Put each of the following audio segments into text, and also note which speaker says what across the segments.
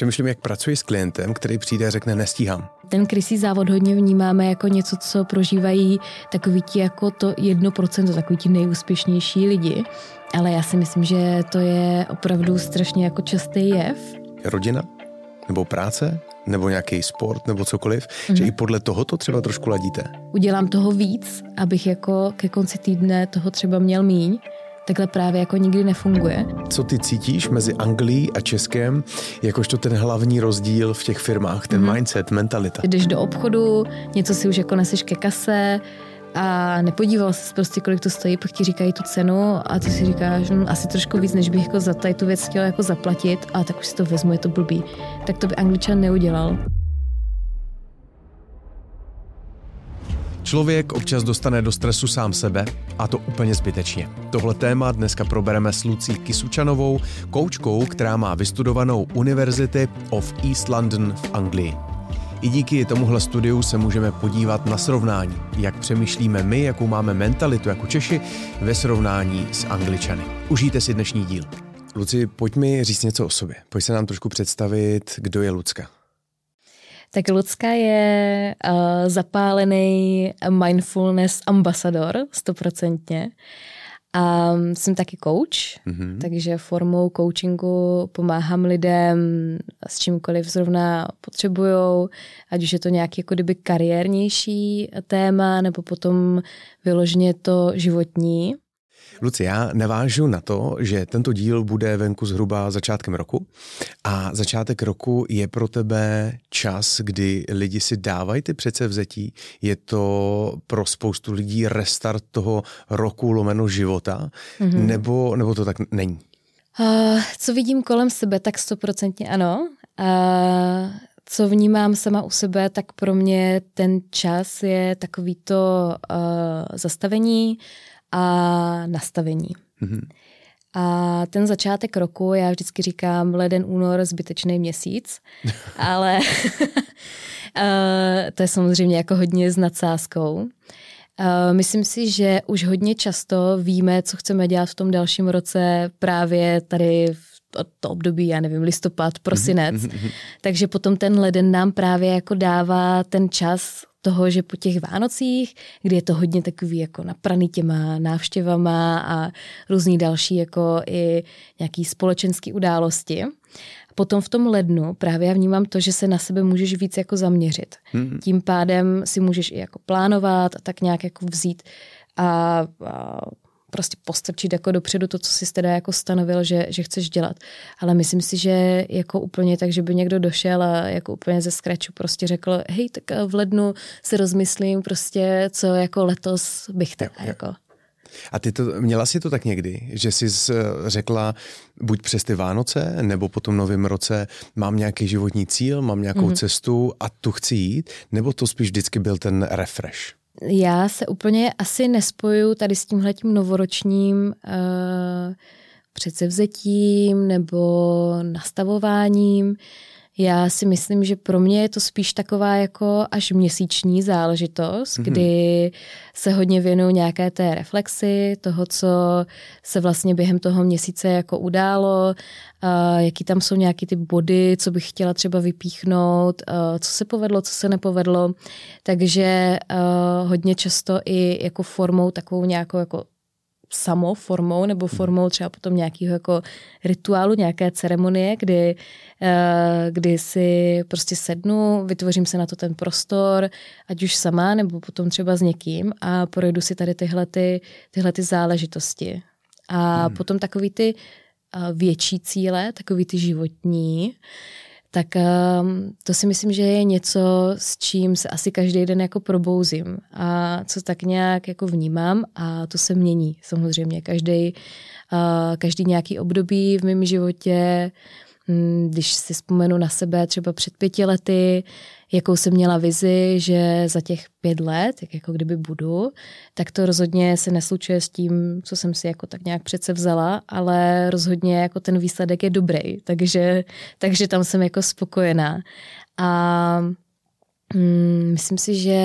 Speaker 1: přemýšlím, jak pracuji s klientem, který přijde a řekne nestíhám.
Speaker 2: Ten krysí závod hodně vnímáme jako něco, co prožívají takový ti jako to jedno procento, takový ti nejúspěšnější lidi. Ale já si myslím, že to je opravdu strašně jako častý jev.
Speaker 1: Rodina? Nebo práce? Nebo nějaký sport? Nebo cokoliv? Mm-hmm. Že i podle toho to třeba trošku ladíte?
Speaker 2: Udělám toho víc, abych jako ke konci týdne toho třeba měl míň takhle právě jako nikdy nefunguje.
Speaker 1: Co ty cítíš mezi Anglií a Českem, jakožto ten hlavní rozdíl v těch firmách, ten hmm. mindset, mentalita?
Speaker 2: Jdeš do obchodu, něco si už jako neseš ke kase, a nepodíval se prostě, kolik to stojí, pak ti říkají tu cenu a ty si říkáš, hm, asi trošku víc, než bych jako za tady tu věc chtěl jako zaplatit a tak už si to vezmu, je to blbý. Tak to by Angličan neudělal.
Speaker 1: Člověk občas dostane do stresu sám sebe a to úplně zbytečně. Tohle téma dneska probereme s Lucí Kisučanovou, koučkou, která má vystudovanou University of East London v Anglii. I díky tomuhle studiu se můžeme podívat na srovnání, jak přemýšlíme my, jakou máme mentalitu jako Češi ve srovnání s Angličany. Užijte si dnešní díl. Luci, pojď mi říct něco o sobě. Pojď se nám trošku představit, kdo je Lucka.
Speaker 2: Tak Lucka je uh, zapálený mindfulness ambasador, stoprocentně. A jsem taky coach, mm-hmm. takže formou coachingu pomáhám lidem s čímkoliv zrovna potřebujou, ať už je to nějaký jako kdyby kariérnější téma, nebo potom vyloženě to životní.
Speaker 1: Luci, já navážu na to, že tento díl bude venku zhruba začátkem roku a začátek roku je pro tebe čas, kdy lidi si dávají ty předsevzetí. Je to pro spoustu lidí restart toho roku lomeno života, mm-hmm. nebo, nebo to tak není?
Speaker 2: Uh, co vidím kolem sebe, tak stoprocentně ano. Uh, co vnímám sama u sebe, tak pro mě ten čas je takový to uh, zastavení, a nastavení. Mm-hmm. A ten začátek roku, já vždycky říkám leden, únor, zbytečný měsíc, ale to je samozřejmě jako hodně s nadsázkou. Myslím si, že už hodně často víme, co chceme dělat v tom dalším roce právě tady v to období, já nevím, listopad, prosinec. Mm-hmm. Takže potom ten leden nám právě jako dává ten čas toho, že po těch Vánocích, kdy je to hodně takový jako napraný těma návštěvama a různý další jako i nějaký společenský události. Potom v tom lednu právě já vnímám to, že se na sebe můžeš víc jako zaměřit. Hmm. Tím pádem si můžeš i jako plánovat a tak nějak jako vzít a, a prostě postrčit jako dopředu to, co jsi teda jako stanovil, že, že chceš dělat. Ale myslím si, že jako úplně tak, že by někdo došel a jako úplně ze scratchu prostě řekl, hej, tak v lednu si rozmyslím prostě, co jako letos bych teda jako.
Speaker 1: A ty to, měla jsi to tak někdy, že jsi řekla, buď přes ty Vánoce, nebo po tom novém roce mám nějaký životní cíl, mám nějakou mm-hmm. cestu a tu chci jít, nebo to spíš vždycky byl ten refresh?
Speaker 2: Já se úplně asi nespoju tady s tímhletím novoročním uh, předsevzetím nebo nastavováním. Já si myslím, že pro mě je to spíš taková jako až měsíční záležitost, mm-hmm. kdy se hodně věnuju nějaké té reflexy, toho, co se vlastně během toho měsíce jako událo, uh, jaký tam jsou nějaký ty body, co bych chtěla třeba vypíchnout, uh, co se povedlo, co se nepovedlo. Takže uh, hodně často i jako formou takovou nějakou jako samo formou nebo hmm. formou třeba potom nějakého jako rituálu, nějaké ceremonie, kdy, eh, kdy si prostě sednu, vytvořím se na to ten prostor, ať už sama nebo potom třeba s někým a projdu si tady tyhle, ty, tyhle ty záležitosti. A hmm. potom takový ty eh, větší cíle, takový ty životní, tak um, to si myslím, že je něco, s čím se asi každý den jako probouzím a co tak nějak jako vnímám a to se mění samozřejmě. Každý, uh, každý nějaký období v mém životě, hm, když si vzpomenu na sebe třeba před pěti lety, jakou jsem měla vizi, že za těch pět let, jak jako kdyby budu, tak to rozhodně se neslučuje s tím, co jsem si jako tak nějak přece vzala, ale rozhodně jako ten výsledek je dobrý, takže, takže tam jsem jako spokojená. A Hmm, myslím si, že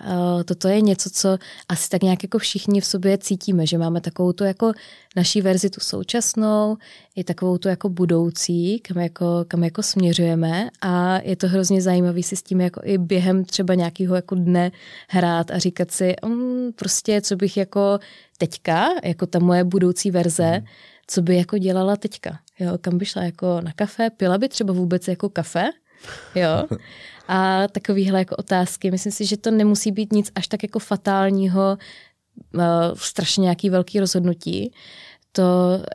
Speaker 2: uh, toto je něco, co asi tak nějak jako všichni v sobě cítíme, že máme takovou tu jako naší verzi tu současnou, i takovou tu jako budoucí, kam jako, kam jako směřujeme. A je to hrozně zajímavý si s tím jako i během třeba nějakého jako dne hrát a říkat si um, prostě, co bych jako teďka, jako ta moje budoucí verze, hmm. co by jako dělala teďka, jo, kam by šla jako na kafe, pila by třeba vůbec jako kafe, jo, a takovýhle jako otázky. Myslím si, že to nemusí být nic až tak jako fatálního, uh, strašně nějaký velký rozhodnutí. To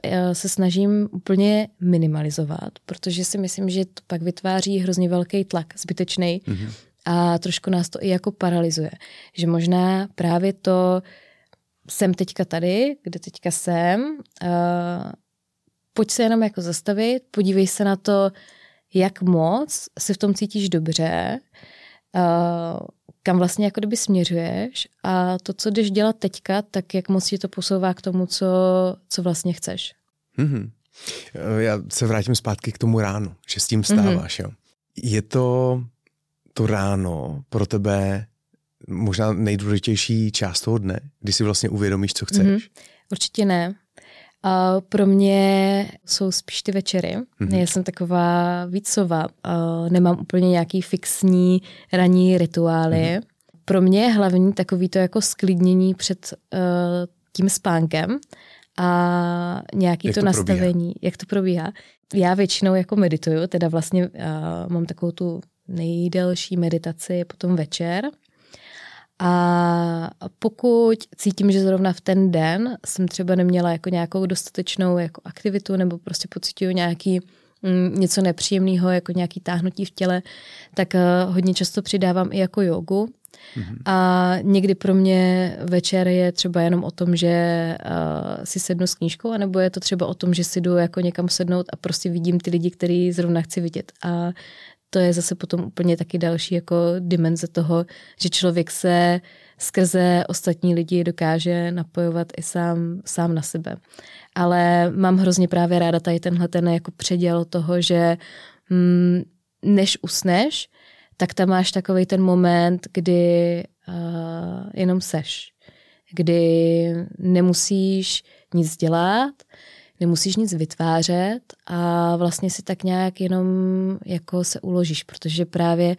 Speaker 2: uh, se snažím úplně minimalizovat, protože si myslím, že to pak vytváří hrozně velký tlak, zbytečný. Mm-hmm. A trošku nás to i jako paralyzuje. Že možná právě to jsem teďka tady, kde teďka jsem, uh, pojď se jenom jako zastavit, podívej se na to, jak moc se v tom cítíš dobře, uh, kam vlastně jako kdyby směřuješ a to, co jdeš dělat teďka, tak jak moc ti to posouvá k tomu, co, co vlastně chceš. Mm-hmm.
Speaker 1: Já se vrátím zpátky k tomu ránu, že s tím vstáváš. Mm-hmm. Jo. Je to to ráno pro tebe možná nejdůležitější část toho dne, kdy si vlastně uvědomíš, co chceš? Mm-hmm.
Speaker 2: Určitě ne. A pro mě jsou spíš ty večery. Mm-hmm. Já jsem taková vícová. Nemám úplně nějaký fixní ranní rituály. Mm-hmm. Pro mě je hlavní takový to jako sklidnění před uh, tím spánkem a nějaký jak to, to nastavení, probíhá? jak to probíhá. Já většinou jako medituju, teda vlastně uh, mám takovou tu nejdelší meditaci potom večer a pokud cítím, že zrovna v ten den jsem třeba neměla jako nějakou dostatečnou jako aktivitu nebo prostě pocituju nějaký mm, něco nepříjemného, jako nějaký táhnutí v těle, tak uh, hodně často přidávám i jako jogu. Mm-hmm. A někdy pro mě večer je třeba jenom o tom, že uh, si sednu s knížkou, anebo je to třeba o tom, že si jdu jako někam sednout a prostě vidím ty lidi, který zrovna chci vidět. A to je zase potom úplně taky další jako dimenze toho, že člověk se skrze ostatní lidi dokáže napojovat i sám, sám na sebe. Ale mám hrozně právě ráda tady tenhle ten jako předěl toho, že hm, než usneš, tak tam máš takový ten moment, kdy uh, jenom seš, kdy nemusíš nic dělat, nemusíš nic vytvářet a vlastně si tak nějak jenom jako se uložíš, protože právě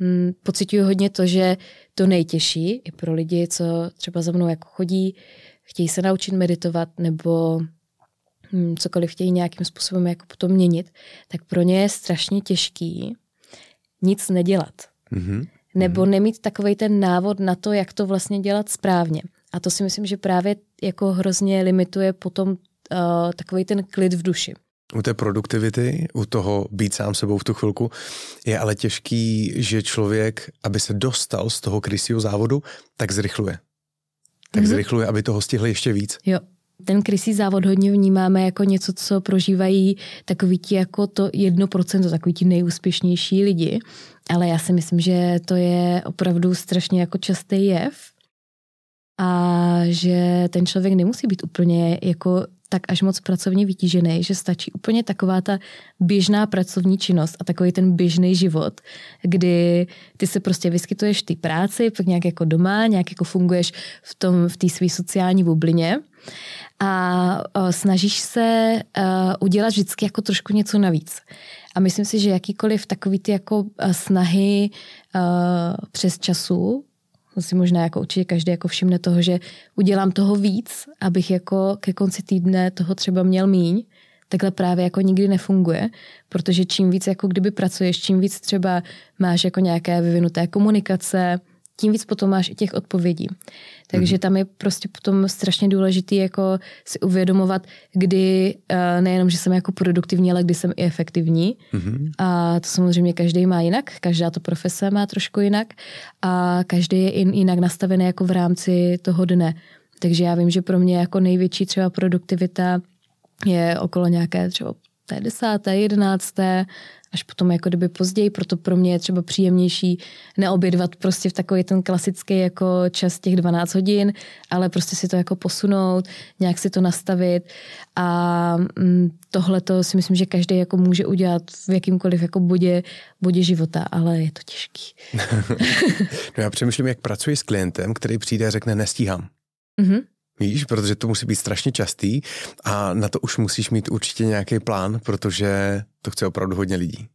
Speaker 2: hm, pocituju hodně to, že to nejtěžší i pro lidi, co třeba za mnou jako chodí, chtějí se naučit meditovat nebo hm, cokoliv chtějí nějakým způsobem jako potom měnit, tak pro ně je strašně těžký nic nedělat. Mm-hmm. Nebo mm-hmm. nemít takový ten návod na to, jak to vlastně dělat správně. A to si myslím, že právě jako hrozně limituje potom uh, takový ten klid v duši.
Speaker 1: U té produktivity, u toho být sám sebou v tu chvilku, je ale těžký, že člověk, aby se dostal z toho krysího závodu, tak zrychluje. Tak mm-hmm. zrychluje, aby toho stihli ještě víc.
Speaker 2: Jo. Ten krysí závod hodně vnímáme jako něco, co prožívají takový ti jako to jedno procento, takový ti nejúspěšnější lidi. Ale já si myslím, že to je opravdu strašně jako častý jev a že ten člověk nemusí být úplně jako tak až moc pracovně vytížený, že stačí úplně taková ta běžná pracovní činnost a takový ten běžný život, kdy ty se prostě vyskytuješ té práci, pak nějak jako doma, nějak jako funguješ v tom, v své sociální bublině a snažíš se uh, udělat vždycky jako trošku něco navíc. A myslím si, že jakýkoliv takový ty jako snahy uh, přes času to si možná jako určitě každý jako všimne toho, že udělám toho víc, abych jako ke konci týdne toho třeba měl míň, takhle právě jako nikdy nefunguje, protože čím víc jako kdyby pracuješ, čím víc třeba máš jako nějaké vyvinuté komunikace, tím víc potom máš i těch odpovědí. Takže mm. tam je prostě potom strašně důležitý jako si uvědomovat, kdy uh, nejenom, že jsem jako produktivní, ale kdy jsem i efektivní. Mm. A to samozřejmě každý má jinak, každá to profese má trošku jinak a každý je jinak nastavený jako v rámci toho dne. Takže já vím, že pro mě jako největší třeba produktivita je okolo nějaké třeba té desáté, jedenácté až potom jako kdyby později, proto pro mě je třeba příjemnější neobědvat prostě v takový ten klasický jako čas těch 12 hodin, ale prostě si to jako posunout, nějak si to nastavit a mm, tohle to si myslím, že každý jako může udělat v jakýmkoliv jako bodě, bodě života, ale je to těžký.
Speaker 1: no já přemýšlím, jak pracuji s klientem, který přijde a řekne nestíhám. Mm-hmm. Víš, protože to musí být strašně častý a na to už musíš mít určitě nějaký plán, protože to chce opravdu hodně lidí.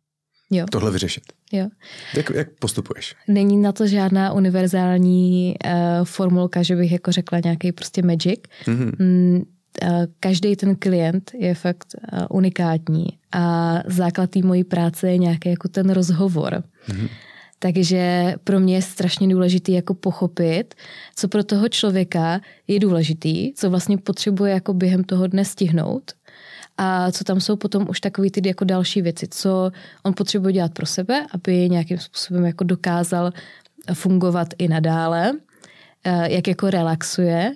Speaker 1: Jo. Tohle vyřešit.
Speaker 2: Jo.
Speaker 1: Jak, jak postupuješ?
Speaker 2: Není na to žádná univerzální uh, formulka, že bych jako řekla nějaký prostě magic. Mm-hmm. Mm, uh, každý ten klient je fakt uh, unikátní a základ té mojí práce je nějaký jako ten rozhovor. Mm-hmm. Takže pro mě je strašně důležitý jako pochopit, co pro toho člověka je důležitý, co vlastně potřebuje jako během toho dne stihnout a co tam jsou potom už takový ty jako další věci, co on potřebuje dělat pro sebe, aby nějakým způsobem jako dokázal fungovat i nadále, eh, jak jako relaxuje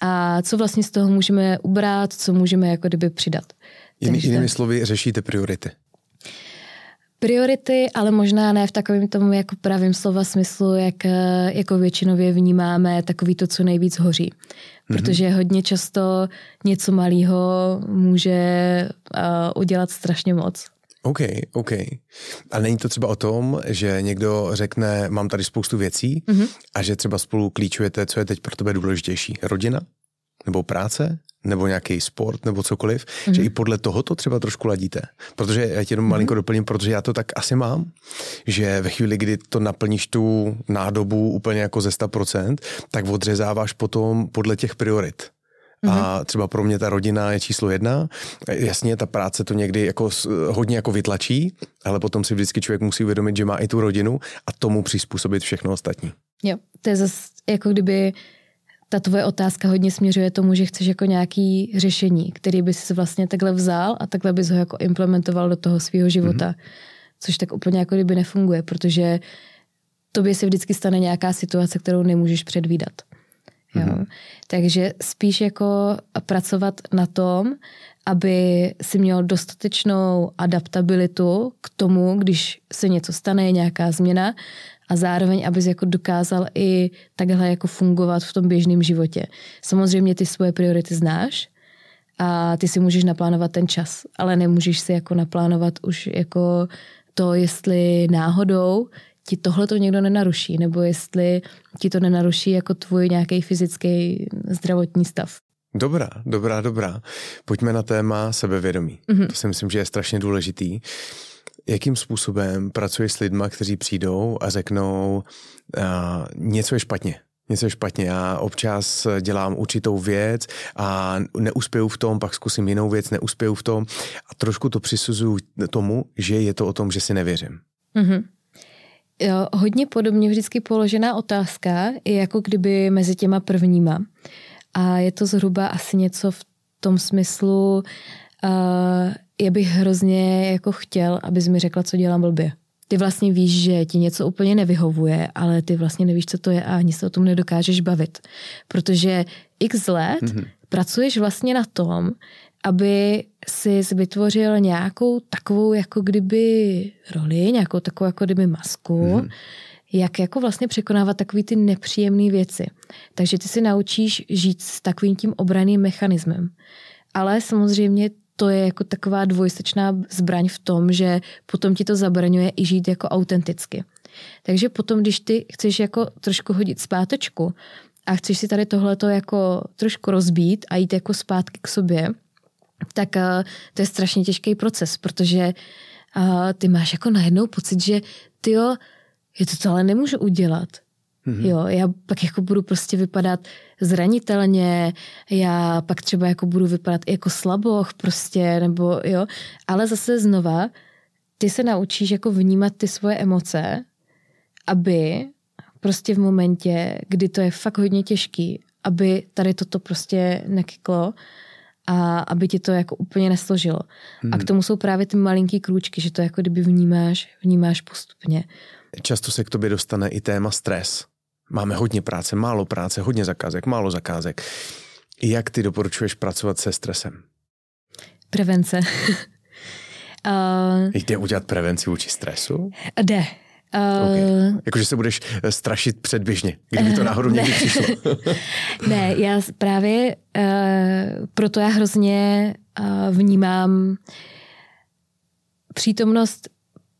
Speaker 2: a co vlastně z toho můžeme ubrat, co můžeme jako kdyby přidat.
Speaker 1: Jiný, jinými slovy, řešíte priority
Speaker 2: priority, ale možná ne v takovém tomu jako pravým slova smyslu, jak jako většinově vnímáme takový to, co nejvíc hoří. Mm-hmm. Protože hodně často něco malého může uh, udělat strašně moc.
Speaker 1: OK, OK. A není to třeba o tom, že někdo řekne, mám tady spoustu věcí mm-hmm. a že třeba spolu klíčujete, co je teď pro tebe důležitější? Rodina? Nebo práce? nebo nějaký sport nebo cokoliv, mm-hmm. že i podle toho to třeba trošku ladíte. Protože já ti jenom mm-hmm. malinko doplním, protože já to tak asi mám, že ve chvíli, kdy to naplníš tu nádobu úplně jako ze 100%, tak odřezáváš potom podle těch priorit. A mhm. třeba pro mě ta rodina je číslo jedna. Jasně, ta práce to někdy jako hodně jako vytlačí, ale potom si vždycky člověk musí uvědomit, že má i tu rodinu a tomu přizpůsobit všechno ostatní.
Speaker 2: Jo, to je zase jako kdyby ta tvoje otázka hodně směřuje tomu, že chceš jako nějaký řešení, který bys vlastně takhle vzal a takhle bys ho jako implementoval do toho svého života. Mm-hmm. Což tak úplně jako kdyby nefunguje, protože tobě se vždycky stane nějaká situace, kterou nemůžeš předvídat. Jo? Mm-hmm. Takže spíš jako pracovat na tom, aby si měl dostatečnou adaptabilitu k tomu, když se něco stane, nějaká změna, a zároveň, abys jako dokázal i takhle jako fungovat v tom běžném životě. Samozřejmě ty svoje priority znáš a ty si můžeš naplánovat ten čas, ale nemůžeš si jako naplánovat už jako to, jestli náhodou ti tohle to někdo nenaruší, nebo jestli ti to nenaruší jako tvůj nějaký fyzický zdravotní stav.
Speaker 1: Dobrá, dobrá, dobrá. Pojďme na téma sebevědomí. Mm-hmm. To si myslím, že je strašně důležitý jakým způsobem pracuješ s lidmi, kteří přijdou a řeknou, uh, něco je špatně. Něco je špatně. Já občas dělám určitou věc a neuspěju v tom, pak zkusím jinou věc, neuspěju v tom a trošku to přisuzuju tomu, že je to o tom, že si nevěřím. Mm-hmm.
Speaker 2: Jo, hodně podobně vždycky položená otázka je jako kdyby mezi těma prvníma. A je to zhruba asi něco v tom smyslu, uh, já bych hrozně jako chtěl, abys mi řekla, co dělám blbě. Ty vlastně víš, že ti něco úplně nevyhovuje, ale ty vlastně nevíš, co to je a ani se o tom nedokážeš bavit. Protože x let mm-hmm. pracuješ vlastně na tom, aby si vytvořil nějakou takovou jako kdyby roli, nějakou takovou jako kdyby masku, mm-hmm. jak jako vlastně překonávat takový ty nepříjemné věci. Takže ty si naučíš žít s takovým tím obraným mechanismem. Ale samozřejmě to je jako taková dvojsečná zbraň v tom, že potom ti to zabraňuje i žít jako autenticky. Takže potom, když ty chceš jako trošku hodit zpátečku a chceš si tady tohleto jako trošku rozbít a jít jako zpátky k sobě, tak uh, to je strašně těžký proces, protože uh, ty máš jako najednou pocit, že ty jo, já to ale nemůžu udělat. Mm-hmm. Jo, já pak jako budu prostě vypadat zranitelně, já pak třeba jako budu vypadat i jako slaboch prostě, nebo jo, ale zase znova ty se naučíš jako vnímat ty svoje emoce, aby prostě v momentě, kdy to je fakt hodně těžký, aby tady toto prostě nekyklo a aby ti to jako úplně nesložilo. Hmm. A k tomu jsou právě ty malinký krůčky, že to jako kdyby vnímáš, vnímáš postupně.
Speaker 1: Často se k tobě dostane i téma stres. Máme hodně práce, málo práce, hodně zakázek, málo zakázek. Jak ty doporučuješ pracovat se stresem?
Speaker 2: Prevence. Uh,
Speaker 1: Jde udělat prevenci vůči stresu?
Speaker 2: Jde.
Speaker 1: Uh, okay. Jakože se budeš eh, strašit předběžně, kdyby to náhodou někdy přišlo.
Speaker 2: ne, já právě uh, proto já hrozně uh, vnímám přítomnost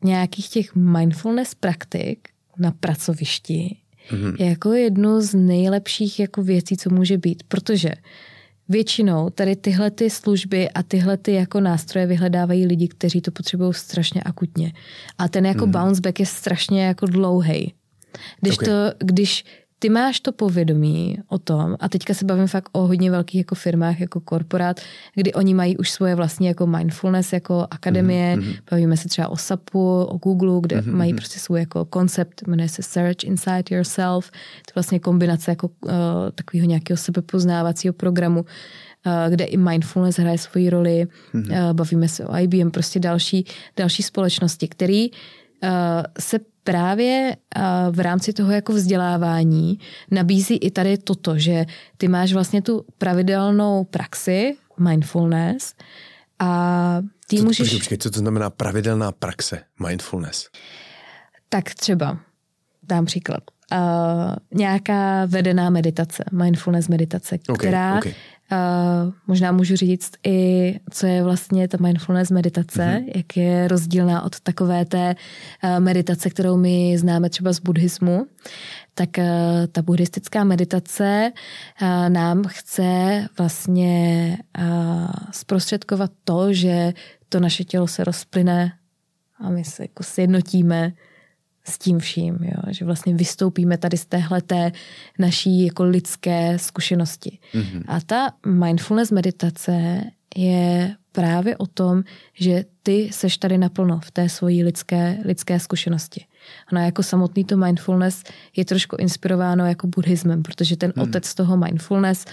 Speaker 2: nějakých těch mindfulness praktik na pracovišti mm-hmm. jako jednu z nejlepších jako věcí, co může být, protože většinou tady tyhle ty služby a tyhle ty jako nástroje vyhledávají lidi, kteří to potřebují strašně akutně. A ten jako mm. bounce back je strašně jako dlouhý. Když, okay. to, když ty máš to povědomí o tom, a teďka se bavím fakt o hodně velkých jako firmách, jako korporát, kdy oni mají už svoje vlastní jako mindfulness, jako akademie, mm-hmm. bavíme se třeba o SAPu, o Google, kde mm-hmm. mají prostě svůj jako koncept, jmenuje se Search Inside Yourself, to vlastně kombinace jako uh, takového nějakého sebepoznávacího programu, uh, kde i mindfulness hraje svoji roli, mm-hmm. uh, bavíme se o IBM, prostě další, další společnosti, který uh, se právě v rámci toho jako vzdělávání nabízí i tady toto, že ty máš vlastně tu pravidelnou praxi, mindfulness, a ty
Speaker 1: co,
Speaker 2: můžeš...
Speaker 1: Počkej, počkej, co to znamená pravidelná praxe, mindfulness?
Speaker 2: Tak třeba, dám příklad. Uh, nějaká vedená meditace, mindfulness meditace, okay, která okay. Uh, možná můžu říct i, co je vlastně ta mindfulness meditace, mm-hmm. jak je rozdílná od takové té uh, meditace, kterou my známe třeba z buddhismu. Tak uh, ta buddhistická meditace nám chce vlastně zprostředkovat to, že to naše tělo se rozplyne a my se jako sjednotíme s tím vším, jo? že vlastně vystoupíme tady z téhleté naší jako lidské zkušenosti. Mm-hmm. A ta mindfulness meditace je právě o tom, že ty seš tady naplno v té svojí lidské, lidské zkušenosti. Ona jako samotný to mindfulness je trošku inspirováno jako buddhismem, protože ten hmm. otec toho mindfulness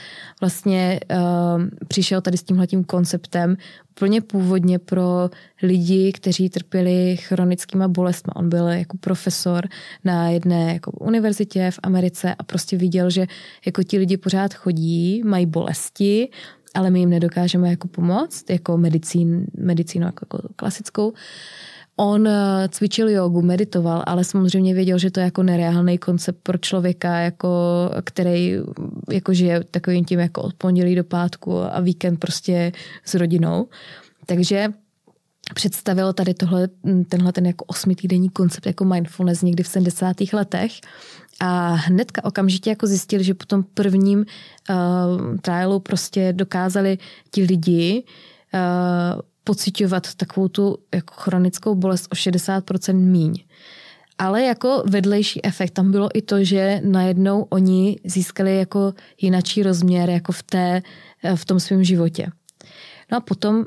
Speaker 2: vlastně uh, přišel tady s tímhletím konceptem úplně původně pro lidi, kteří trpěli chronickýma bolestmi. On byl jako profesor na jedné jako univerzitě v Americe a prostě viděl, že jako ti lidi pořád chodí, mají bolesti, ale my jim nedokážeme jako pomoct, jako medicín, medicínu jako, jako klasickou. On eh, cvičil jogu, meditoval, ale samozřejmě věděl, že to je jako nereálný koncept pro člověka, jako, který jako žije takovým tím jako od pondělí do pátku a víkend prostě s rodinou. Takže představil tady tohle, tenhle ten jako osmitýdenní koncept jako mindfulness někdy v 70. letech a hnedka okamžitě jako zjistili, že po tom prvním uh, trialu prostě dokázali ti lidi uh, pocitovat takovou tu jako chronickou bolest o 60% míň. Ale jako vedlejší efekt tam bylo i to, že najednou oni získali jako jinačí rozměr jako v, té, v tom svém životě. No a potom uh,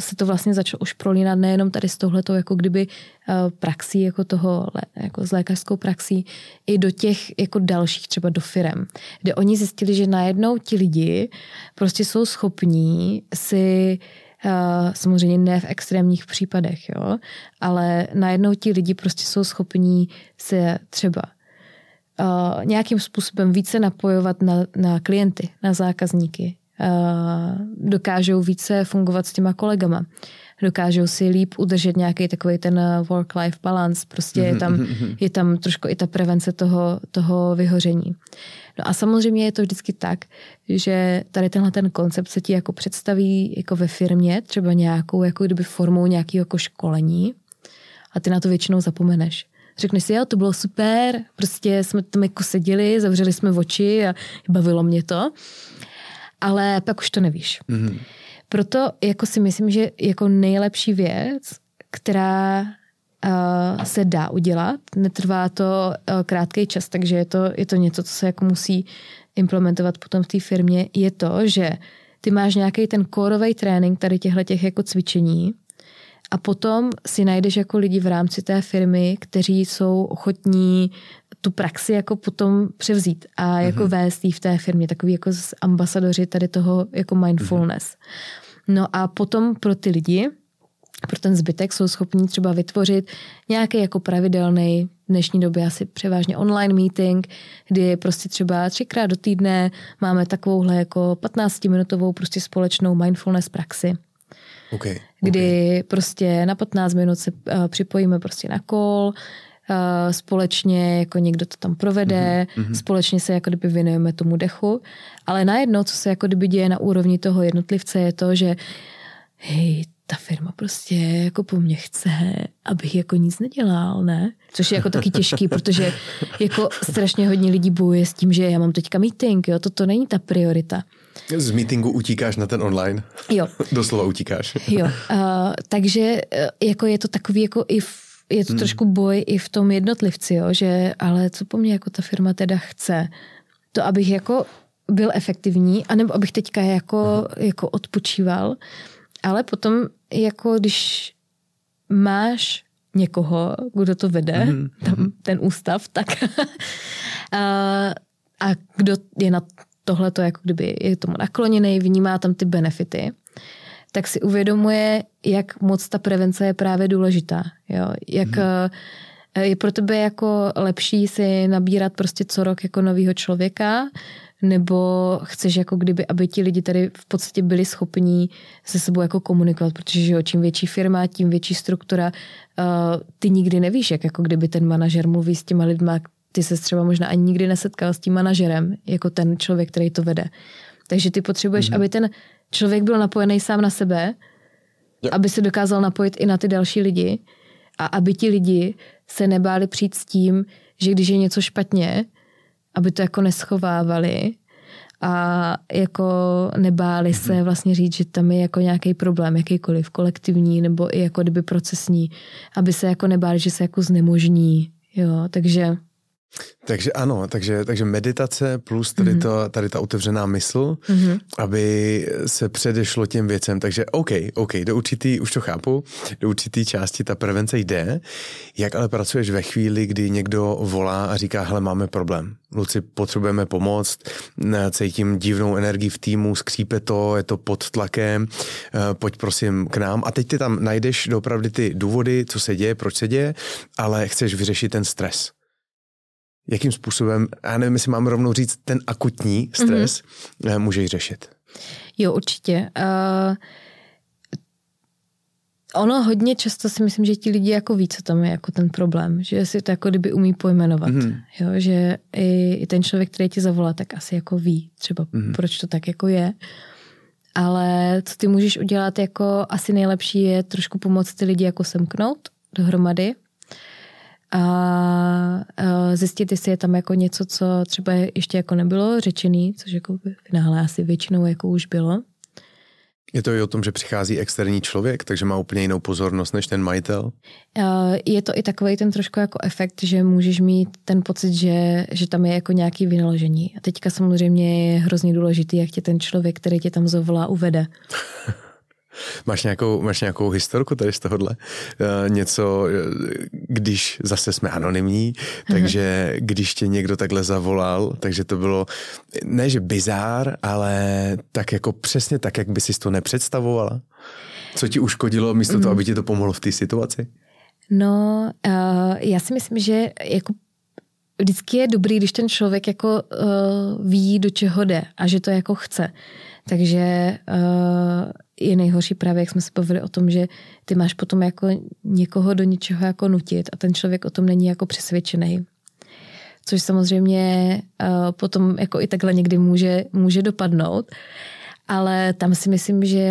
Speaker 2: se to vlastně začalo už prolínat nejenom tady s touhletou jako kdyby uh, praxí, jako toho, jako s lékařskou praxí, i do těch jako dalších třeba do firem, kde oni zjistili, že najednou ti lidi prostě jsou schopní si Uh, samozřejmě ne v extrémních případech, jo, ale najednou ti lidi prostě jsou schopní se třeba uh, nějakým způsobem více napojovat na, na klienty, na zákazníky, dokážou více fungovat s těma kolegama. Dokážou si líp udržet nějaký takový ten work-life balance. Prostě je tam, je tam trošku i ta prevence toho, toho vyhoření. No a samozřejmě je to vždycky tak, že tady tenhle ten koncept se ti jako představí jako ve firmě, třeba nějakou jako kdyby formou nějakého jako školení a ty na to většinou zapomeneš. Řekneš si, jo, to bylo super, prostě jsme tam jako seděli, zavřeli jsme oči a bavilo mě to ale pak už to nevíš. Mm-hmm. Proto jako si myslím, že jako nejlepší věc, která uh, se dá udělat, netrvá to uh, krátký čas, takže je to, je to něco, co se jako musí implementovat potom v té firmě, je to, že ty máš nějaký ten kórový trénink tady těchto těch jako cvičení a potom si najdeš jako lidi v rámci té firmy, kteří jsou ochotní tu praxi jako potom převzít a jako mm-hmm. vést jí v té firmě, takový jako ambasadoři tady toho jako mindfulness. Mm-hmm. No a potom pro ty lidi, pro ten zbytek jsou schopní třeba vytvořit nějaký jako pravidelný v dnešní době asi převážně online meeting, kdy prostě třeba třikrát do týdne máme takovouhle jako 15-minutovou prostě společnou mindfulness praxi.
Speaker 1: Okay.
Speaker 2: Kdy okay. prostě na 15 minut se uh, připojíme prostě na kol, uh, společně jako někdo to tam provede, mm-hmm. společně se jako kdyby věnujeme tomu dechu, ale najednou, co se jako kdyby děje na úrovni toho jednotlivce, je to, že hej, ta firma prostě jako po mně chce, abych jako nic nedělal, ne? Což je jako taky těžký, protože jako strašně hodně lidí bojuje s tím, že já mám teďka meeting, jo, toto není ta priorita.
Speaker 1: Z meetingu utíkáš na ten online?
Speaker 2: Jo.
Speaker 1: Doslova utíkáš.
Speaker 2: jo, uh, takže uh, jako je to takový jako i v, je to hmm. trošku boj i v tom jednotlivci, jo, že ale co po mně jako ta firma teda chce, to abych jako byl efektivní, anebo abych teďka jako, jako odpočíval, ale potom, jako když máš někoho, kdo to vede, mm-hmm. tam ten ústav, tak a, a kdo je na tohle to jako kdyby je tomu nakloněný, vnímá tam ty benefity, tak si uvědomuje, jak moc ta prevence je právě důležitá. Jo? Jak mm-hmm. je pro tebe jako lepší si nabírat prostě co rok jako novýho člověka, nebo chceš jako kdyby, aby ti lidi tady v podstatě byli schopní se sebou jako komunikovat, protože jo, čím větší firma, tím větší struktura, uh, ty nikdy nevíš, jak jako kdyby ten manažer mluví s těma lidma, ty se třeba možná ani nikdy nesetkal s tím manažerem, jako ten člověk, který to vede. Takže ty potřebuješ, mm-hmm. aby ten člověk byl napojený sám na sebe, jo. aby se dokázal napojit i na ty další lidi a aby ti lidi se nebáli přijít s tím, že když je něco špatně, aby to jako neschovávali a jako nebáli se mhm. vlastně říct, že tam je jako nějaký problém, jakýkoliv kolektivní nebo i jako kdyby procesní, aby se jako nebáli, že se jako znemožní, jo, takže
Speaker 1: takže ano, takže, takže meditace plus tady, mm-hmm. to, tady ta otevřená mysl, mm-hmm. aby se předešlo těm věcem. Takže OK, OK, do určitý, už to chápu, do určitý části ta prevence jde. Jak ale pracuješ ve chvíli, kdy někdo volá a říká, hele, máme problém. Luci, potřebujeme pomoct, cítím divnou energii v týmu, skřípe to, je to pod tlakem, eh, pojď prosím k nám. A teď ty tam najdeš opravdu ty důvody, co se děje, proč se děje, ale chceš vyřešit ten stres jakým způsobem, já nevím, jestli mám rovnou říct, ten akutní stres mm-hmm. můžeš řešit?
Speaker 2: Jo, určitě. Uh, ono hodně často si myslím, že ti lidi jako ví, co tam je jako ten problém, že si to jako kdyby umí pojmenovat, mm-hmm. jo, že i, i ten člověk, který ti zavolá, tak asi jako ví třeba, mm-hmm. proč to tak jako je. Ale co ty můžeš udělat jako asi nejlepší je trošku pomoct ty lidi jako semknout dohromady a zjistit, jestli je tam jako něco, co třeba ještě jako nebylo řečený, což jako v finále asi většinou jako už bylo.
Speaker 1: Je to i o tom, že přichází externí člověk, takže má úplně jinou pozornost než ten majitel?
Speaker 2: Je to i takový ten trošku jako efekt, že můžeš mít ten pocit, že, že tam je jako nějaký vynaložení. A teďka samozřejmě je hrozně důležitý, jak tě ten člověk, který tě tam zavolá, uvede.
Speaker 1: Máš nějakou, máš nějakou historku tady z tohohle? Uh, něco, když zase jsme anonymní, takže když tě někdo takhle zavolal, takže to bylo ne, že bizár, ale tak jako přesně tak, jak by si to nepředstavovala? Co ti uškodilo místo toho, mhm. aby ti to pomohlo v té situaci?
Speaker 2: No, uh, já si myslím, že jako vždycky je dobrý, když ten člověk jako uh, ví, do čeho jde a že to jako chce. Takže uh, je nejhorší právě, jak jsme se bavili o tom, že ty máš potom jako někoho do něčeho jako nutit a ten člověk o tom není jako přesvědčený. Což samozřejmě uh, potom jako i takhle někdy může, může dopadnout. Ale tam si myslím, že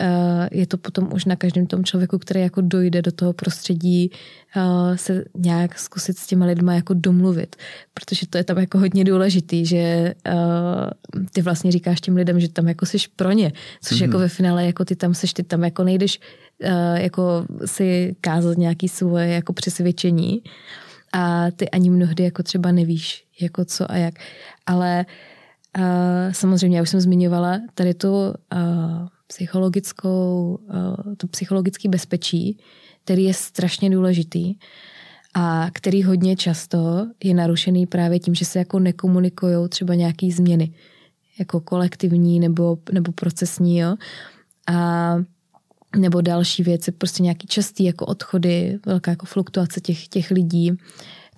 Speaker 2: uh, je to potom už na každém tom člověku, který jako dojde do toho prostředí, uh, se nějak zkusit s těma lidma jako domluvit. Protože to je tam jako hodně důležitý, že uh, ty vlastně říkáš těm lidem, že tam jako jsi pro ně. Což mm-hmm. jako ve finále jako ty tam seš, ty tam jako nejdeš jako si kázat nějaký svoje jako přesvědčení a ty ani mnohdy jako třeba nevíš, jako co a jak. Ale uh, a samozřejmě, já už jsem zmiňovala tady tu uh, psychologickou, uh, tu psychologický bezpečí, který je strašně důležitý a který hodně často je narušený právě tím, že se jako nekomunikují třeba nějaký změny, jako kolektivní nebo, nebo procesní, jo. A nebo další věci, prostě nějaký častý jako odchody, velká jako fluktuace těch, těch lidí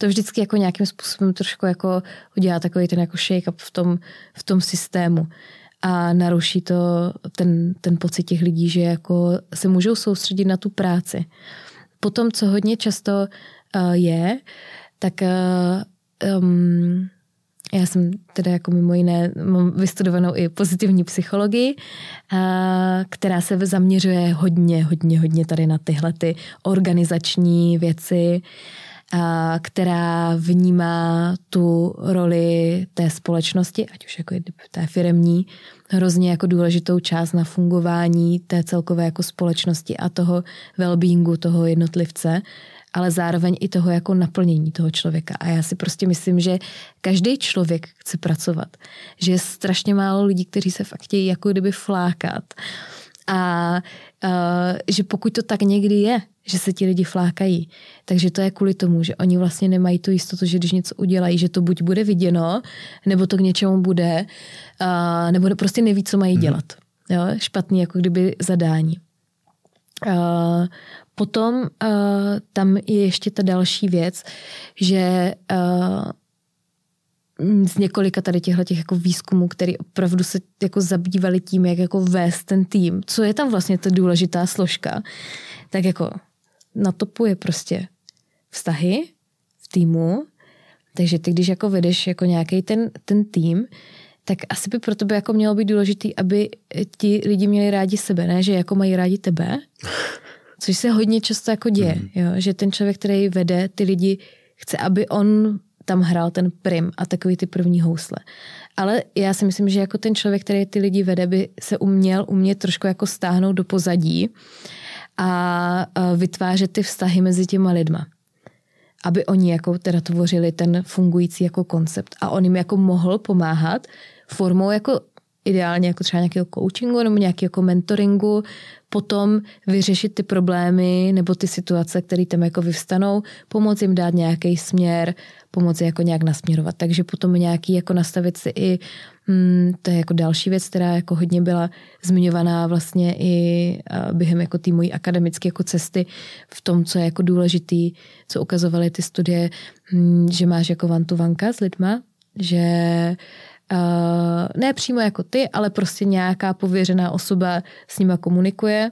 Speaker 2: to vždycky jako nějakým způsobem trošku jako udělá takový ten jako shake up v tom, v tom systému. a naruší to ten, ten pocit těch lidí, že jako se můžou soustředit na tu práci. Potom, co hodně často uh, je, tak uh, um, já jsem teda jako mimo jiné mám vystudovanou i pozitivní psychologii, která se zaměřuje hodně, hodně, hodně tady na tyhle ty organizační věci, která vnímá tu roli té společnosti, ať už jako té firemní, hrozně jako důležitou část na fungování té celkové jako společnosti a toho well-beingu toho jednotlivce ale zároveň i toho jako naplnění toho člověka. A já si prostě myslím, že každý člověk chce pracovat. Že je strašně málo lidí, kteří se fakt chtějí jako kdyby flákat. A uh, že pokud to tak někdy je, že se ti lidi flákají, takže to je kvůli tomu, že oni vlastně nemají tu jistotu, že když něco udělají, že to buď bude viděno, nebo to k něčemu bude, uh, nebo prostě neví, co mají mhm. dělat. Jo? Špatný jako kdyby zadání. Uh, Potom uh, tam je ještě ta další věc, že uh, z několika tady těchto těch jako výzkumů, který opravdu se jako zabývali tím, jak jako vést ten tým, co je tam vlastně ta důležitá složka, tak jako na topu je prostě vztahy v týmu, takže ty, když jako vedeš jako nějaký ten, ten tým, tak asi by pro tebe jako mělo být důležitý, aby ti lidi měli rádi sebe, ne, že jako mají rádi tebe. Což se hodně často jako děje, mm. jo? že ten člověk, který vede ty lidi, chce, aby on tam hrál ten prim a takový ty první housle. Ale já si myslím, že jako ten člověk, který ty lidi vede, by se uměl umět trošku jako stáhnout do pozadí a vytvářet ty vztahy mezi těma lidma. Aby oni jako teda tvořili ten fungující jako koncept a on jim jako mohl pomáhat formou jako ideálně jako třeba nějakého coachingu nebo nějakého jako mentoringu, potom vyřešit ty problémy nebo ty situace, které tam jako vyvstanou, pomoci jim dát nějaký směr, pomoci jako nějak nasměrovat. Takže potom nějaký jako nastavit si i, hmm, to je jako další věc, která jako hodně byla zmiňovaná vlastně i během jako té mojí akademické jako cesty v tom, co je jako důležitý, co ukazovaly ty studie, hmm, že máš jako vantu vanka s lidma, že Uh, ne přímo jako ty, ale prostě nějaká pověřená osoba s nima komunikuje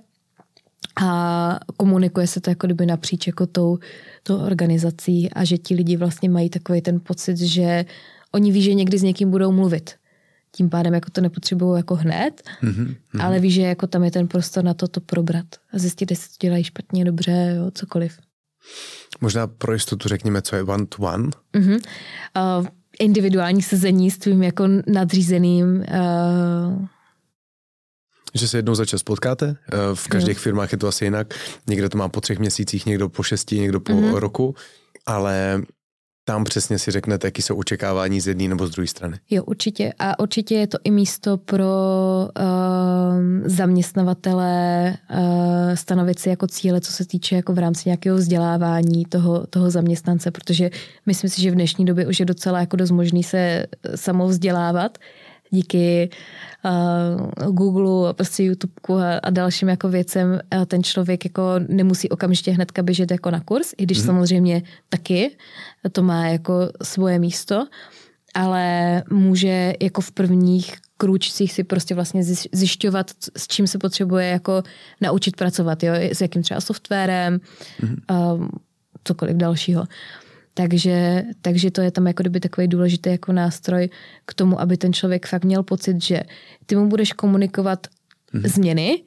Speaker 2: a komunikuje se to jako kdyby napříč jako tou, tou organizací a že ti lidi vlastně mají takový ten pocit, že oni ví, že někdy s někým budou mluvit. Tím pádem jako to nepotřebují jako hned, mm-hmm. ale ví, že jako tam je ten prostor na to to probrat a zjistit, jestli to dělají špatně, dobře, jo, cokoliv.
Speaker 1: Možná pro jistotu řekněme, co je one to one.
Speaker 2: Mm-hmm. Uh, individuální sezení s tvým jako nadřízeným. Uh...
Speaker 1: Že se jednou za čas potkáte? Eh, v každých jo. firmách je to asi jinak. Někdo to má po třech měsících, někdo po šesti, někdo po mm-hmm. roku. Ale tam přesně si řeknete, jaký jsou očekávání z jedné nebo z druhé strany.
Speaker 2: Jo, určitě. A určitě je to i místo pro uh, zaměstnavatele uh, stanovit si jako cíle, co se týče jako v rámci nějakého vzdělávání toho, toho zaměstnance, protože myslím si, že v dnešní době už je docela jako dost možný se samovzdělávat díky uh, Google a prostě YouTube a, a dalším jako věcem a ten člověk jako nemusí okamžitě hnedka běžet jako na kurz, i když mm-hmm. samozřejmě taky to má jako svoje místo, ale může jako v prvních krůčcích si prostě vlastně zjišťovat, s čím se potřebuje jako naučit pracovat, jo? s jakým třeba softwarem, mm-hmm. um, cokoliv dalšího. Takže, takže to je tam jako kdyby takový důležitý jako nástroj k tomu, aby ten člověk fakt měl pocit, že ty mu budeš komunikovat mm-hmm. změny,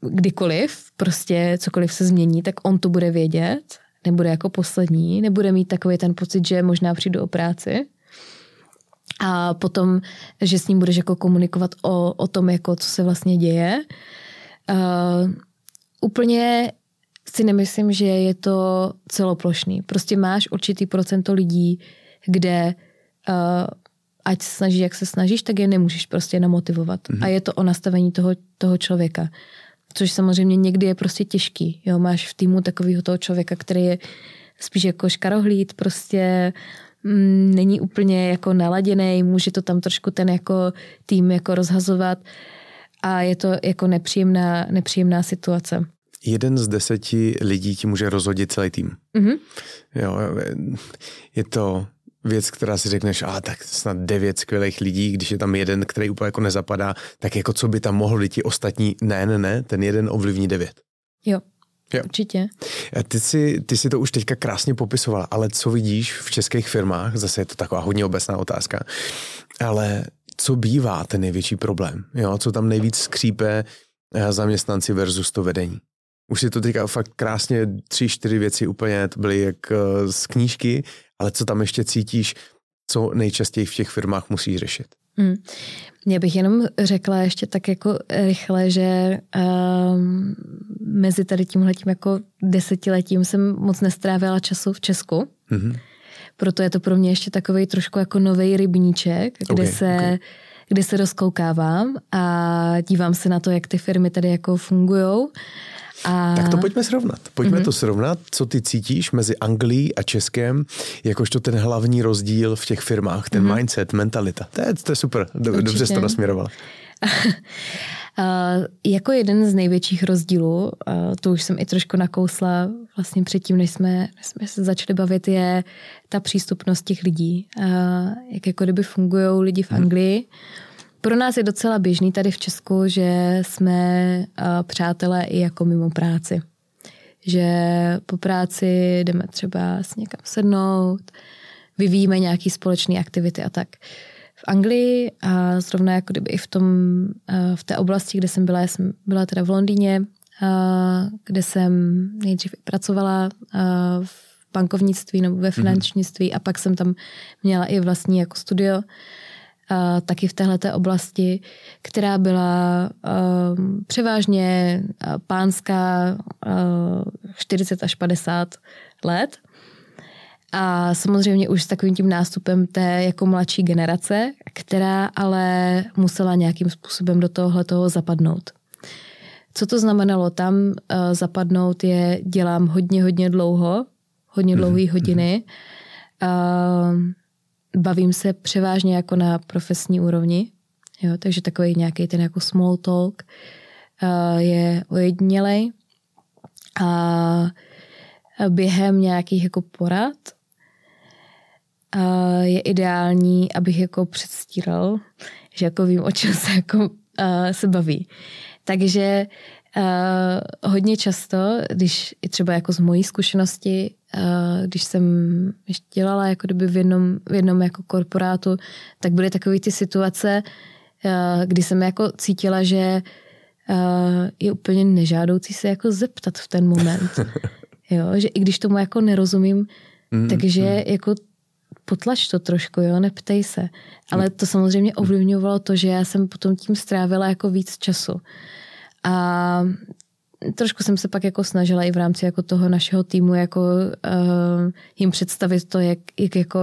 Speaker 2: kdykoliv, prostě cokoliv se změní, tak on to bude vědět, nebude jako poslední, nebude mít takový ten pocit, že možná přijdu o práci. A potom, že s ním budeš jako komunikovat o, o tom, jako co se vlastně děje. Uh, úplně si nemyslím, že je to celoplošný. Prostě máš určitý procento lidí, kde uh, ať se snažíš, jak se snažíš, tak je nemůžeš prostě namotivovat. Mm-hmm. A je to o nastavení toho, toho člověka. Což samozřejmě někdy je prostě těžký. Jo, máš v týmu takového toho člověka, který je spíš jako škarohlíd, prostě mm, není úplně jako naladěný, může to tam trošku ten jako tým jako rozhazovat a je to jako nepříjemná, nepříjemná situace
Speaker 1: jeden z deseti lidí ti může rozhodit celý tým. Mm-hmm. Jo, je to věc, která si řekneš, a tak snad devět skvělých lidí, když je tam jeden, který úplně jako nezapadá, tak jako co by tam mohli ti ostatní, ne, ne, ne, ten jeden ovlivní devět.
Speaker 2: Jo, Jo. Určitě.
Speaker 1: Ty si, ty si to už teďka krásně popisovala, ale co vidíš v českých firmách, zase je to taková hodně obecná otázka, ale co bývá ten největší problém? Jo? Co tam nejvíc skřípe eh, zaměstnanci versus to vedení? Už si to teďka fakt krásně tři, čtyři věci úplně, to byly jak eh, z knížky, ale co tam ještě cítíš, co nejčastěji v těch firmách musí řešit? Hmm.
Speaker 2: Já bych jenom řekla ještě tak jako rychle, že um, mezi tady tímhletím jako desetiletím jsem moc nestrávila času v Česku. Mm-hmm. Proto je to pro mě ještě takový trošku jako nový rybníček, kde okay, se okay kde se rozkoukávám a dívám se na to, jak ty firmy tady jako fungujou.
Speaker 1: A... Tak to pojďme srovnat. Pojďme mm-hmm. to srovnat, co ty cítíš mezi Anglií a Českem, jakožto ten hlavní rozdíl v těch firmách, ten mm-hmm. mindset, mentalita. To je, to je super, Určitě. dobře jsi to nasměrovala.
Speaker 2: Uh, jako jeden z největších rozdílů, uh, to už jsem i trošku nakousla vlastně předtím, než jsme, než jsme se začali bavit, je ta přístupnost těch lidí. Uh, jak jako kdyby fungují lidi v mhm. Anglii. Hmm. Pro nás je docela běžný tady v Česku, že jsme přátelé i jako mimo práci. Že po práci jdeme třeba s někam sednout, vyvíjíme nějaký společné aktivity a tak. V Anglii a zrovna jako kdyby i v, tom, v té oblasti, kde jsem byla, já jsem byla teda v Londýně, kde jsem nejdřív pracovala v bankovnictví nebo ve mhm. finančnictví mm-hmm. a pak jsem tam měla i vlastní jako studio taky v této oblasti, která byla uh, převážně pánská uh, 40 až 50 let. A samozřejmě už s takovým tím nástupem té jako mladší generace, která ale musela nějakým způsobem do tohohle toho zapadnout. Co to znamenalo tam uh, zapadnout je, dělám hodně, hodně dlouho, hodně dlouhé mm-hmm. hodiny. Uh, bavím se převážně jako na profesní úrovni, jo, takže takový nějaký ten jako small talk uh, je ojedinělej a během nějakých jako porad uh, je ideální, abych jako předstíral, že jako vím, o čem se jako uh, se baví. Takže hodně často, když i třeba jako z mojí zkušenosti, když jsem ještě dělala jako kdyby v jednom, v jednom jako korporátu, tak byly takové ty situace, kdy jsem jako cítila, že je úplně nežádoucí se jako zeptat v ten moment. Jo, že i když tomu jako nerozumím, mm, takže mm. jako potlač to trošku, jo, neptej se. Ale to samozřejmě ovlivňovalo to, že já jsem potom tím strávila jako víc času. A trošku jsem se pak jako snažila i v rámci jako toho našeho týmu jako uh, jim představit to, jak, jak jako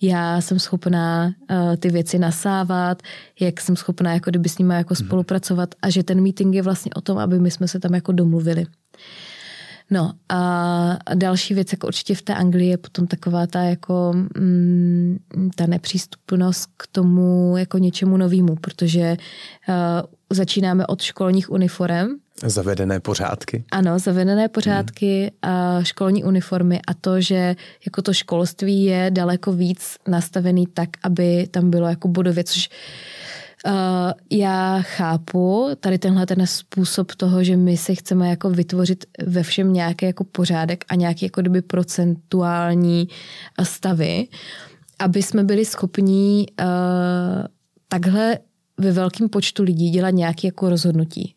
Speaker 2: já jsem schopná uh, ty věci nasávat, jak jsem schopná jako kdyby s nimi jako mhm. spolupracovat a že ten meeting je vlastně o tom, aby my jsme se tam jako domluvili. No a další věc, jako určitě v té Anglii je potom taková ta jako mm, ta nepřístupnost k tomu jako něčemu novému, protože uh, začínáme od školních uniform,
Speaker 1: Zavedené pořádky.
Speaker 2: Ano, zavedené pořádky a školní uniformy a to, že jako to školství je daleko víc nastavený tak, aby tam bylo jako bodově, což uh, já chápu tady tenhle ten způsob toho, že my si chceme jako vytvořit ve všem nějaký jako pořádek a nějaký jako doby procentuální stavy, aby jsme byli schopní uh, takhle ve velkém počtu lidí dělat nějaké jako rozhodnutí.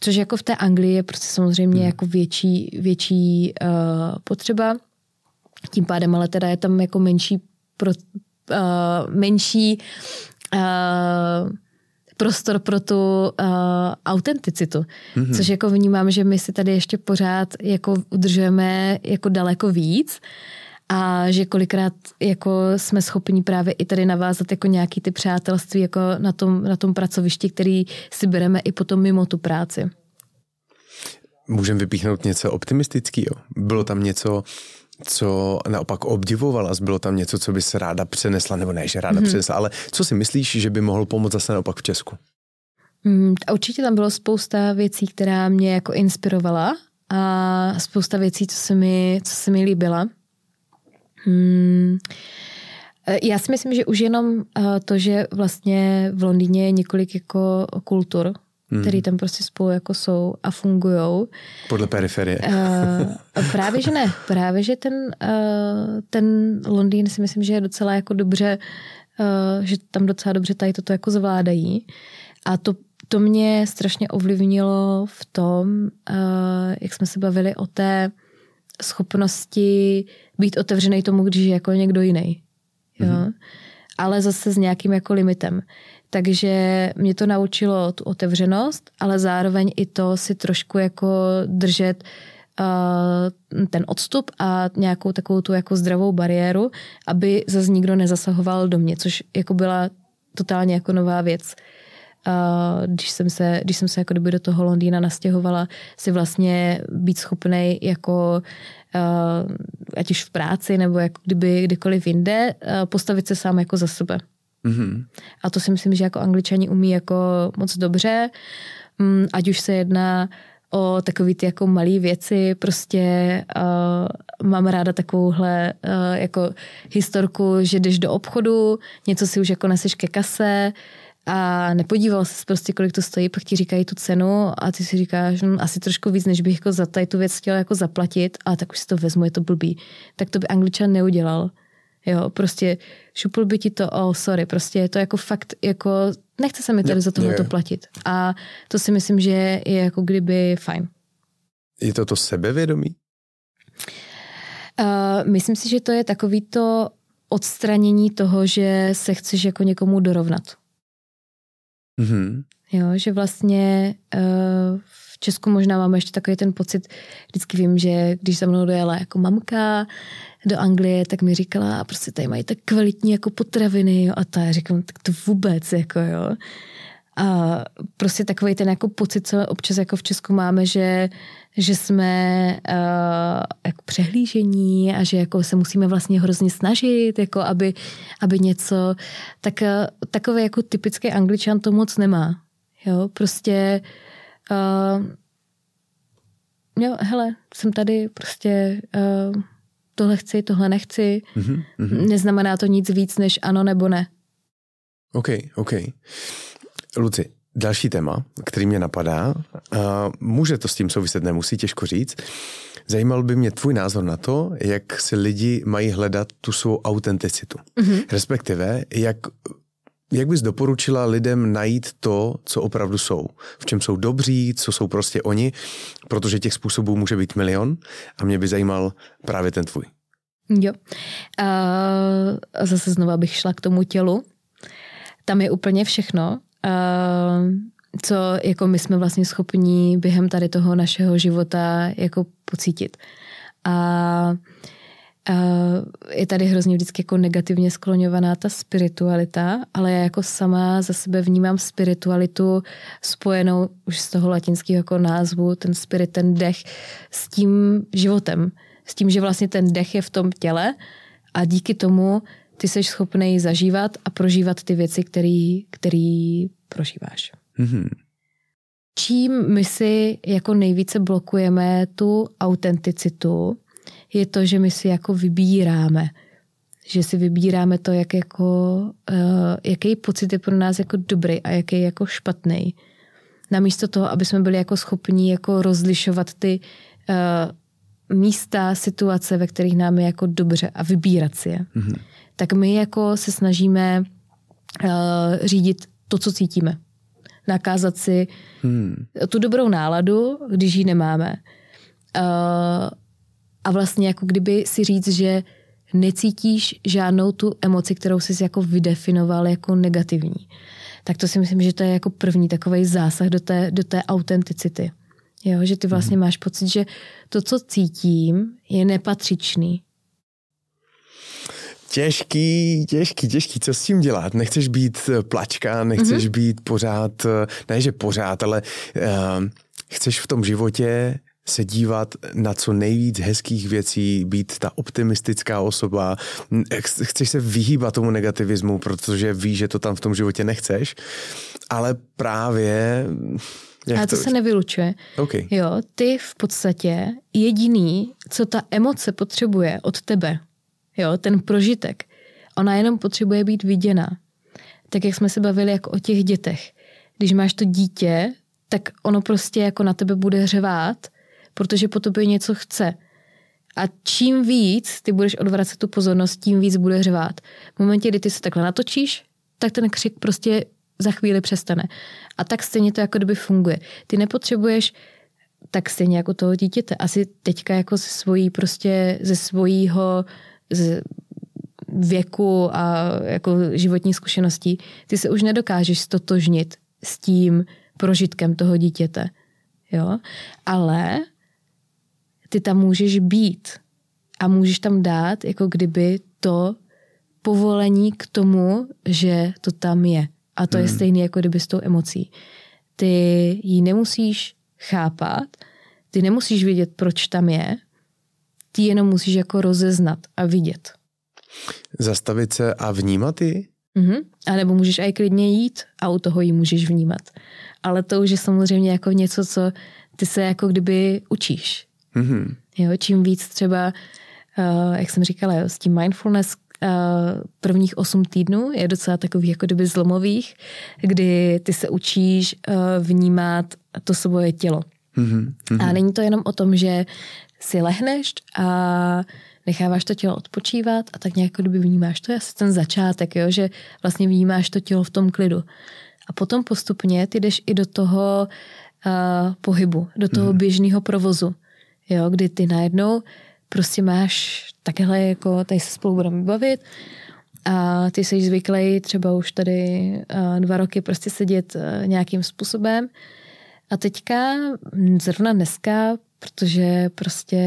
Speaker 2: Což jako v té Anglii je prostě samozřejmě hmm. jako větší, větší uh, potřeba. Tím pádem ale teda je tam jako menší, pro, uh, menší uh, prostor pro tu uh, autenticitu. Mm-hmm. Což jako vnímám, že my si tady ještě pořád jako udržujeme jako daleko víc a že kolikrát jako jsme schopni právě i tady navázat jako nějaký ty přátelství jako na tom, na tom pracovišti, který si bereme i potom mimo tu práci.
Speaker 1: Můžeme vypíchnout něco optimistického. Bylo tam něco, co naopak obdivovala, bylo tam něco, co by se ráda přenesla, nebo ne, že ráda mm-hmm. přenesla, ale co si myslíš, že by mohlo pomoct zase naopak v Česku?
Speaker 2: Mm, určitě tam bylo spousta věcí, která mě jako inspirovala a spousta věcí, co se mi, co se mi líbila. Hmm, Já si myslím, že už jenom to, že vlastně v Londýně je několik jako kultur, hmm. který tam prostě spolu jako jsou a fungují.
Speaker 1: Podle periferie.
Speaker 2: Uh, právě, že ne. Právě, že ten, uh, ten Londýn si myslím, že je docela jako dobře, uh, že tam docela dobře tady toto jako zvládají. A to, to mě strašně ovlivnilo v tom, uh, jak jsme se bavili o té schopnosti být otevřený tomu, když je jako někdo jiný. Jo? Mm-hmm. Ale zase s nějakým jako limitem. Takže mě to naučilo tu otevřenost, ale zároveň i to si trošku jako držet uh, ten odstup a nějakou takovou tu jako zdravou bariéru, aby zase nikdo nezasahoval do mě, což jako byla totálně jako nová věc. Uh, když jsem se, když jsem se jako do toho Londýna nastěhovala, si vlastně být schopný jako uh, ať už v práci nebo jako kdyby kdykoliv jinde, uh, postavit se sám jako za sebe. Mm-hmm. A to si myslím, že jako angličani umí jako moc dobře, mm, ať už se jedná o takové ty jako malé věci, prostě uh, mám ráda takovouhle uh, jako historku, že jdeš do obchodu, něco si už jako neseš ke kase a nepodíval se prostě, kolik to stojí, pak ti říkají tu cenu a ty si říkáš, no, asi trošku víc, než bych jako za tady tu věc chtěla jako zaplatit, a tak už si to vezmu, je to blbý. Tak to by angličan neudělal. Jo, prostě šupl by ti to, oh sorry, prostě je to jako fakt, jako nechce se mi tady za tohle to platit. A to si myslím, že je jako kdyby fajn.
Speaker 1: Je to to sebevědomí?
Speaker 2: Uh, myslím si, že to je takový to odstranění toho, že se chceš jako někomu dorovnat. Mm-hmm. Jo, že vlastně uh, v Česku možná máme ještě takový ten pocit, vždycky vím, že když za mnou dojela jako mamka do Anglie, tak mi říkala, a prostě tady mají tak kvalitní jako potraviny jo, a ta, já říkám, tak to vůbec, jako jo. A prostě takový ten jako pocit, co občas jako v Česku máme, že, že jsme uh, jako přehlížení a že jako se musíme vlastně hrozně snažit, jako aby, aby něco, tak uh, takový jako typický angličan to moc nemá. Jo, prostě uh, jo, hele, jsem tady prostě uh, tohle chci, tohle nechci. Mm-hmm, Neznamená to nic víc než ano nebo ne.
Speaker 1: OK, OK. Luci, další téma, který mě napadá, uh, může to s tím souviset, nemusí těžko říct. Zajímal by mě tvůj názor na to, jak si lidi mají hledat tu svou autenticitu. Mm-hmm. Respektive, jak jak bys doporučila lidem najít to, co opravdu jsou? V čem jsou dobří, co jsou prostě oni? Protože těch způsobů může být milion a mě by zajímal právě ten tvůj.
Speaker 2: Jo. A zase znova bych šla k tomu tělu. Tam je úplně všechno, co jako my jsme vlastně schopni během tady toho našeho života jako pocítit. A je tady hrozně vždycky jako negativně skloňovaná ta spiritualita, ale já jako sama za sebe vnímám spiritualitu spojenou už z toho latinského jako názvu, ten spirit, ten dech, s tím životem. S tím, že vlastně ten dech je v tom těle a díky tomu ty jsi schopný zažívat a prožívat ty věci, které prožíváš. Mm-hmm. Čím my si jako nejvíce blokujeme tu autenticitu, je to, že my si jako vybíráme. Že si vybíráme to, jak jako, uh, jaký pocit je pro nás jako dobrý a jaký je jako špatný. Namísto toho, aby jsme byli jako schopní jako rozlišovat ty uh, místa, situace, ve kterých nám je jako dobře a vybírat si je. Mm-hmm. Tak my jako se snažíme uh, řídit to, co cítíme. Nakázat si hmm. tu dobrou náladu, když ji nemáme. Uh, a vlastně jako kdyby si říct, že necítíš žádnou tu emoci, kterou jsi jako vydefinoval jako negativní. Tak to si myslím, že to je jako první takový zásah do té, do té autenticity. Jo, že ty vlastně mm. máš pocit, že to, co cítím, je nepatřičný.
Speaker 1: Těžký, těžký, těžký, co s tím dělat? Nechceš být eh, plačka, nechceš mm-hmm. být pořád, eh, ne že pořád, ale uh, chceš v tom životě se dívat na co nejvíc hezkých věcí, být ta optimistická osoba, chceš se vyhýbat tomu negativismu, protože víš, že to tam v tom životě nechceš, ale právě...
Speaker 2: Jak Ale to, to se nevylučuje.
Speaker 1: Okay.
Speaker 2: Jo, ty v podstatě jediný, co ta emoce potřebuje od tebe, jo, ten prožitek, Ona jenom potřebuje být viděna. Tak jak jsme se bavili jako o těch dětech. Když máš to dítě, tak ono prostě jako na tebe bude řevát, protože po tobě něco chce. A čím víc ty budeš odvracet tu pozornost, tím víc bude řvát. V momentě, kdy ty se takhle natočíš, tak ten křik prostě za chvíli přestane. A tak stejně to jako kdyby funguje. Ty nepotřebuješ tak stejně jako toho dítěte. Asi teďka jako ze svojí prostě, ze svojího z věku a jako životní zkušeností, ty se už nedokážeš stotožnit s tím prožitkem toho dítěte. Jo? Ale ty tam můžeš být a můžeš tam dát jako kdyby to povolení k tomu, že to tam je. A to hmm. je stejné jako kdyby s tou emocí. Ty ji nemusíš chápat, ty nemusíš vědět, proč tam je, ty jenom musíš jako rozeznat a vidět.
Speaker 1: Zastavit se a vnímat ji?
Speaker 2: Mm-hmm. A nebo můžeš i klidně jít a u toho ji můžeš vnímat. Ale to už je samozřejmě jako něco, co ty se jako kdyby učíš. Mm-hmm. Jo, čím víc třeba, uh, jak jsem říkala, jo, s tím mindfulness uh, prvních osm týdnů je docela takových jako kdyby zlomových, kdy ty se učíš uh, vnímat to svoje tělo. Mm-hmm. A není to jenom o tom, že si lehneš a necháváš to tělo odpočívat a tak nějak kdyby vnímáš to je asi ten začátek, jo, že vlastně vnímáš to tělo v tom klidu. A potom postupně ty jdeš i do toho uh, pohybu, do toho mm. běžného provozu, jo, kdy ty najednou prostě máš takhle, jako tady se spolu budeme bavit a ty jsi zvyklý třeba už tady uh, dva roky prostě sedět uh, nějakým způsobem a teďka, zrovna dneska, protože prostě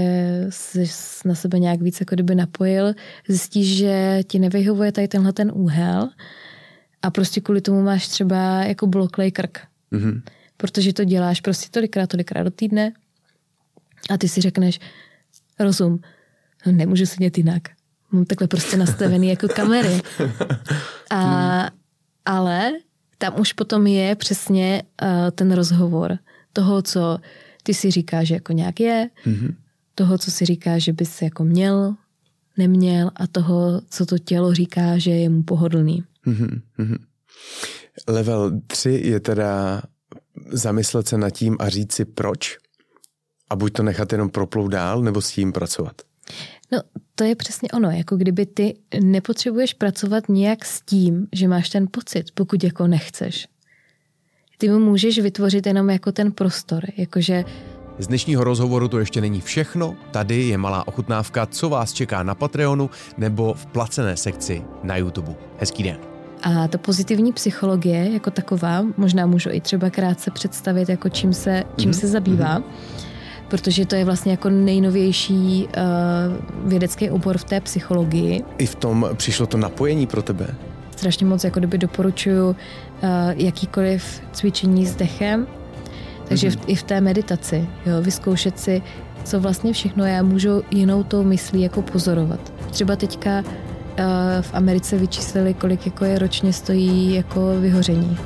Speaker 2: jsi na sebe nějak víc jako kdyby napojil, zjistíš, že ti nevyhovuje tady tenhle ten úhel a prostě kvůli tomu máš třeba jako bloklej krk. Mm-hmm. Protože to děláš prostě tolikrát, tolikrát do týdne a ty si řekneš, rozum, no nemůžu sedět jinak. Mám takhle prostě nastavený jako kamery. A, ale tam už potom je přesně uh, ten rozhovor toho, co ty si říkáš, že jako nějak je, mm-hmm. toho, co si říká, že bys jako měl, neměl a toho, co to tělo říká, že je mu pohodlný. Mm-hmm.
Speaker 1: Level 3 je teda zamyslet se nad tím a říct si proč a buď to nechat jenom proplout dál, nebo s tím pracovat.
Speaker 2: No, to je přesně ono, jako kdyby ty nepotřebuješ pracovat nějak s tím, že máš ten pocit, pokud jako nechceš. Ty mu můžeš vytvořit jenom jako ten prostor, jakože
Speaker 1: z dnešního rozhovoru to ještě není všechno, tady je malá ochutnávka, co vás čeká na Patreonu nebo v placené sekci na YouTube. Hezký den.
Speaker 2: A ta pozitivní psychologie jako taková, možná můžu i třeba krátce představit, jako čím se, čím mm-hmm. se zabývá. Mm-hmm protože to je vlastně jako nejnovější uh, vědecký obor v té psychologii.
Speaker 1: I v tom přišlo to napojení pro tebe?
Speaker 2: Strašně moc jako doby doporučuju jakýkoliv cvičení s dechem, takže mm-hmm. v, i v té meditaci, jo, vyzkoušet si, co vlastně všechno já můžu jinou tou myslí jako pozorovat. Třeba teďka uh, v Americe vyčíslili, kolik jako je ročně stojí jako vyhoření